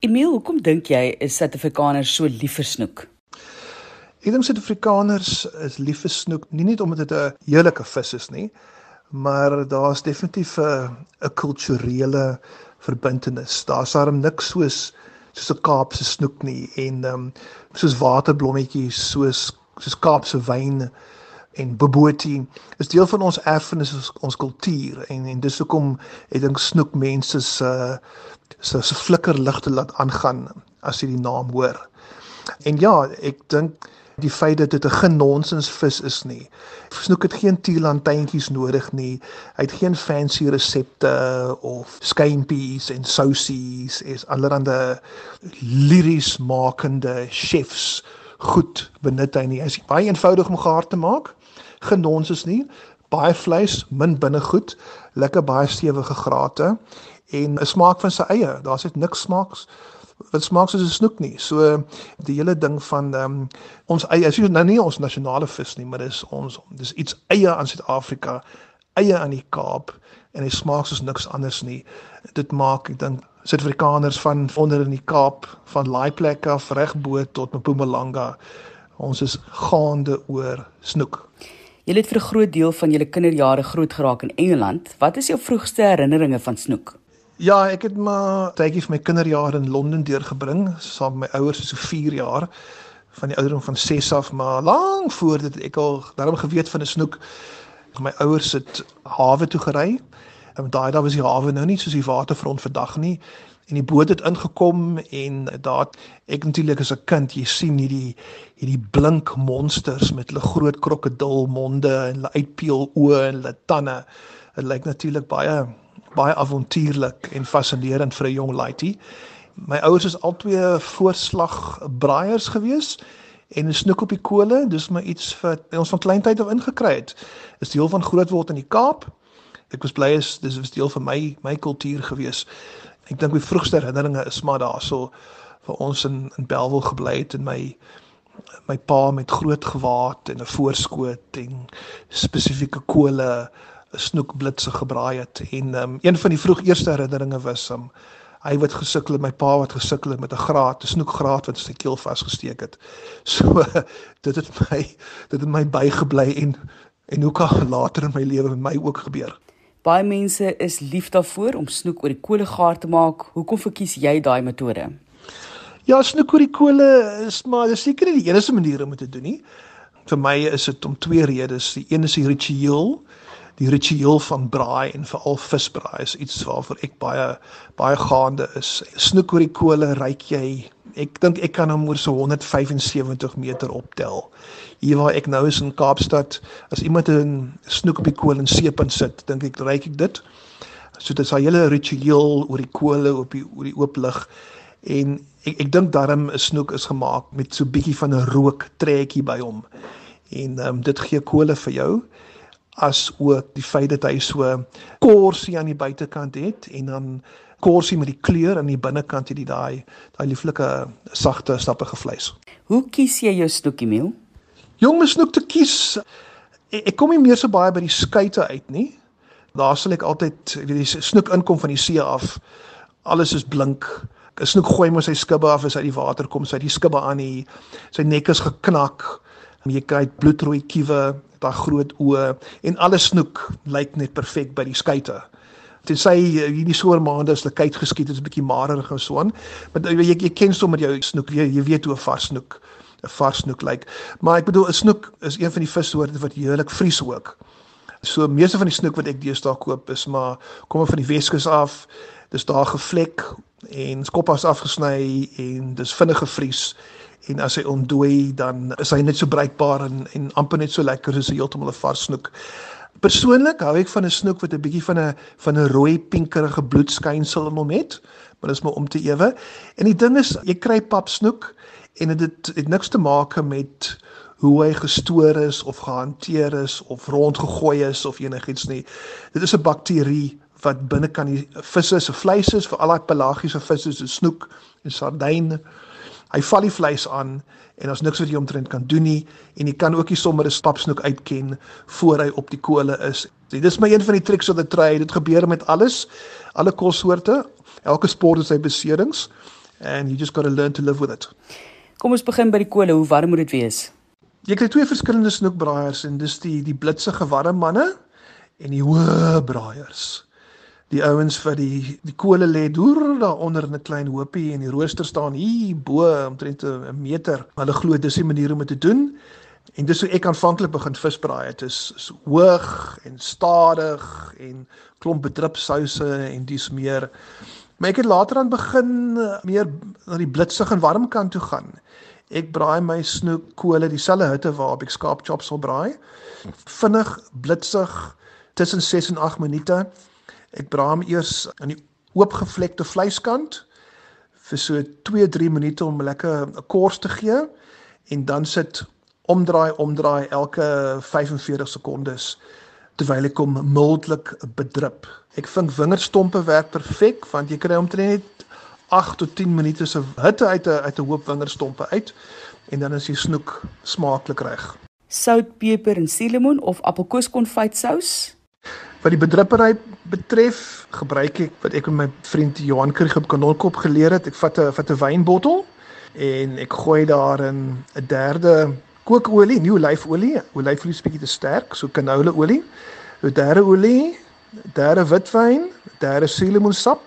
Emil, hoekom dink jy is Suid-Afrikaners so lief vir snoek? Ek dink Suid-Afrikaners is lief vir snoek nie net omdat dit 'n heerlike vis is nie, maar daar's definitief 'n 'n kulturele verbintenis. Daar's daarom niks soos soos 'n Kaapse snoek nie en ehm um, soos waterblommetjies, soos soos Kaapse wyn en bobotie is deel van ons erfenis ons, ons kultuur en en dis hoekom ek dink snoek mense se se se flikker ligte laat aangaan as jy die naam hoor. En ja, ek dink die feit dat dit 'n genonsens vis is nie. Snoek het geen tierlantuintjies nodig nie. Hy het geen fancy resepte of skynpies en sousies is allerhande liries makende chefs goed benut hy nie. Hy is baie eenvoudig om gaar te maak genons nie. Baie vleis, min binnegoed, lekker baie stewige grate en 'n smaak van sy eie. Daar's net niks smaaks wat smaak soos 'n snoek nie. So die hele ding van ehm um, ons eie is nou nie ons nasionale vis nie, maar dis ons dis iets eie aan Suid-Afrika, eie aan die Kaap en hy smaak soos niks anders nie. Dit maak ek dink Suid-Afrikaners van onder in die Kaap, van Laaiplek af reg bo tot Mpumalanga. Ons is gaande oor snoek. Jy het vir 'n groot deel van jou kinderjare groot geraak in Engeland. Wat is jou vroegste herinneringe van snoek? Ja, ek het maar tydjie vir my kinderjare in Londen deurgebring saam met my ouers so 4 jaar van die ouderdom van 6 af, maar lank voor dit ek al daarom geweet van 'n snoek. My ouers het hawe toe gery. En daai daar was die hawe nou nie soos die waterfront vandag nie. En die boot het ingekom en daar ek natuurlik as 'n kind jy sien hierdie hierdie blink monsters met hulle groot krokodilmonde en hulle uitpeel oë en hulle tande. Dit lyk natuurlik baie baie avontuurlik en fascinerend vir 'n jong laaitie. My ouers is albei voorslag braaiers gewees en 'n snoek op die kole dis maar iets wat ons van kleintyd af ingekry het. Is deel van grootword in die Kaap ek was bly is dis was deel van my my kultuur gewees. Ek dink my vroegste herinneringe is maar daarso vir ons in in Belwel gebly het en my my pa met groot gewaad en 'n voorskoot en spesifieke kole 'n snoekblitse gebraai het. En um, een van die vroeg eerste herinneringe was um, hy wat gesukkel het my pa wat gesukkel het met 'n graat 'n snoekgraat wat sy keel vasgesteek het. So dit het my dit het my bygebly en en hoe kan later in my lewe met my ook gebeur Baie mense is lief daarvoor om snoek oor die kolle gaar te maak. Hoekom verkies jy daai metode? Ja, snoek oor die kolle is maar dis seker nie die enigste manier om dit te doen nie. Vir my is dit om twee redes. Die een is die ritueel, die ritueel van braai en veral visbraai is iets waarvoor ek baie baie gaande is. Snoek oor die kolle ryk jy Ek dink ek kan hom oor so 175 meter optel. Hier waar ek nou is in Kaapstad, as iemand 'n snoek op die kool en seep in sit, dink ek reik ek dit. So dit is 'n hele ritueel oor die kole op die oor die oop lug en ek ek dink daarom 'n snoek is gemaak met so bietjie van 'n rook trekkie by hom. En ehm um, dit gee kole vir jou as ook die feit dat hy so korsie aan die buitekant het en dan korsie met die kleur aan die binnekant hierdie daai daai lieflike sagte stappige vleis. Hoe kies jy jou snoekie meel? Jong, my snoek te kies. Ek, ek kom nie meer so baie by die skuite uit nie. Daar sal ek altyd weet die snoek inkom van die see af. Alles is blink. 'n Snoek gooi mos sy skubbe af as hy uit die water kom, sy het die skubbe aan die sy nek is geknak. Jy kry bloedrooi kiewe, daai groot oë en alles snoek lyk net perfek by die skuite tensy eh, hierdie somermaande as hulle kyk geskiet is 'n bietjie marerig en so aan. Maar jy jy, jy ken sommer jou snoek, jy, jy weet hoe 'n vars snoek 'n vars snoek lyk. Maar ek bedoel 'n snoek is een van die vissoorte wat heerlik vries ook. So meeste van die snoek wat ek deesdae koop is maar kom van die Weskus af. Dis daar gevlek en skoppas afgesny en dis vinnig gevries en as hy ontdooi dan is hy net so bruikbaar en en amper net so lekker soos 'n heeltemal 'n vars snoek. Persoonlik hou ek van 'n snoek wat 'n bietjie van 'n van 'n rooi pinkerige bloedskynsel in hom het, maar dit is maar om te ewe. En die ding is, jy kry pap snoek en dit het, het niks te maak met hoe hy gestoor is of gehanteer is of rondgegooi is of enigiets nie. Dit is 'n bakterie wat binne kan die visse se vleis is vir al daai pelagiese visse so snoek en sardyn. Hy val die vleis aan en ons niks wat jy omtrent kan doen nie en jy kan ook nie sommer 'n stapsnoek uitken voor hy op die kole is. Dit is maar een van die tricks wat ek try. Dit gebeur met alles, alle kossoorte. Elke sport het sy beserings and you just got to learn to live with it. Kom ons begin by die kolle. Hoe warm moet dit wees? Jy kry twee verskillende snoekbraaiers en dis die die blitsige warm manne en die hoë braaiers. Die ouens vir die die kole lê deur daaronder in 'n klein hoopie en die rooster staan hier bo omtrent 'n meter. Hulle glo dis die manier om dit te doen. En dis hoe ek aanvanklik begin visbraai. Dit is, is hoog en stadig en klomp bedrupsouse en dis meer. Maar ek het later aan begin eh, meer na die blitsig en warm kant toe gaan. Ek braai my snoek kole dieselfde hitte waarop ek skaap chops sal braai. Vinnig, blitsig tussen 6 en 8 minute. Ek braai hom eers aan die oopgevlekte vleiskant vir so 2-3 minute om lekker 'n kors te gee en dan sit omdraai omdraai elke 45 sekondes terwyl ek hom mildelik bedrup. Ek vind wingerdstompe werk perfek want jy kry omtrent net 8 tot 10 minute se hitte uit 'n uit 'n hoop wingerdstompe uit en dan is die snoek smaaklik reg. Sout, peper en suurlemoen of appelkoeskonfytsous? Wat die bedruppery betref, gebruik ek wat ek met my vriend Johan Krieg op Kanolkop geleer het. Ek vat 'n vat 'n wynbottel en ek gooi daarin 'n derde kookolie, nie olyfolie. Olyfolie is bietjie te sterk, so canola olie. 'n Derde olie, derde witwyn, derde suurlemoensap.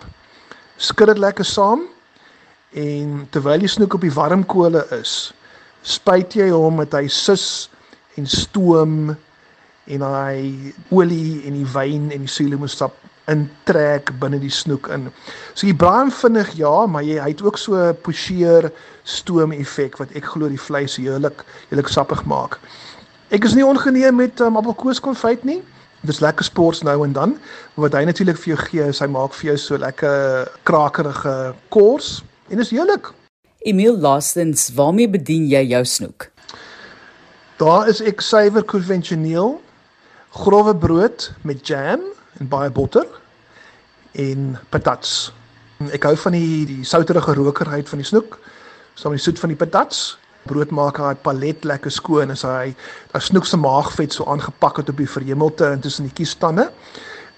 Skud dit lekker saam en terwyl die snoek op die warm kole is, spuit jy hom met hy sus en stoom en hy olie en die wyn en die suurlemoensap intrek binne die snoek in. So jy braai hom vinnig ja, maar jy hy het ook so 'n pocheer stoom effek wat ek glo die vleis heerlik heerlik sappig maak. Ek is nie ongeneem met um, appelkoeskonfyt nie. Dis lekker sports nou en dan. Wat hy natuurlik vir jou gee, is hy maak vir jou so lekker krakerige kors en is heerlik. Emil laastens, waarmee bedien jy jou snoek? Daar is ek suiwer konvensioneel grove brood met jam en baie botter en patats. Ek hou van die die souterige rokerheid van die snoek, saam met die soet van die patats. Brood maak hy palet lekker skoon as hy daai snoek se maagvet so aangepak het op die verhemelte intussen die kiestande.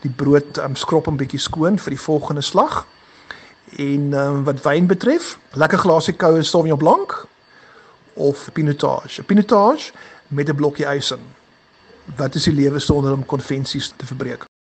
Die brood um, skrob 'n bietjie skoon vir die volgende slag. En um, wat wyn betref, lekker glasie koue Sauvignon Blanc of Pinotage. Pinotage met 'n blokkie ys in. Wat is die lewe sonder om konvensies te verbreek?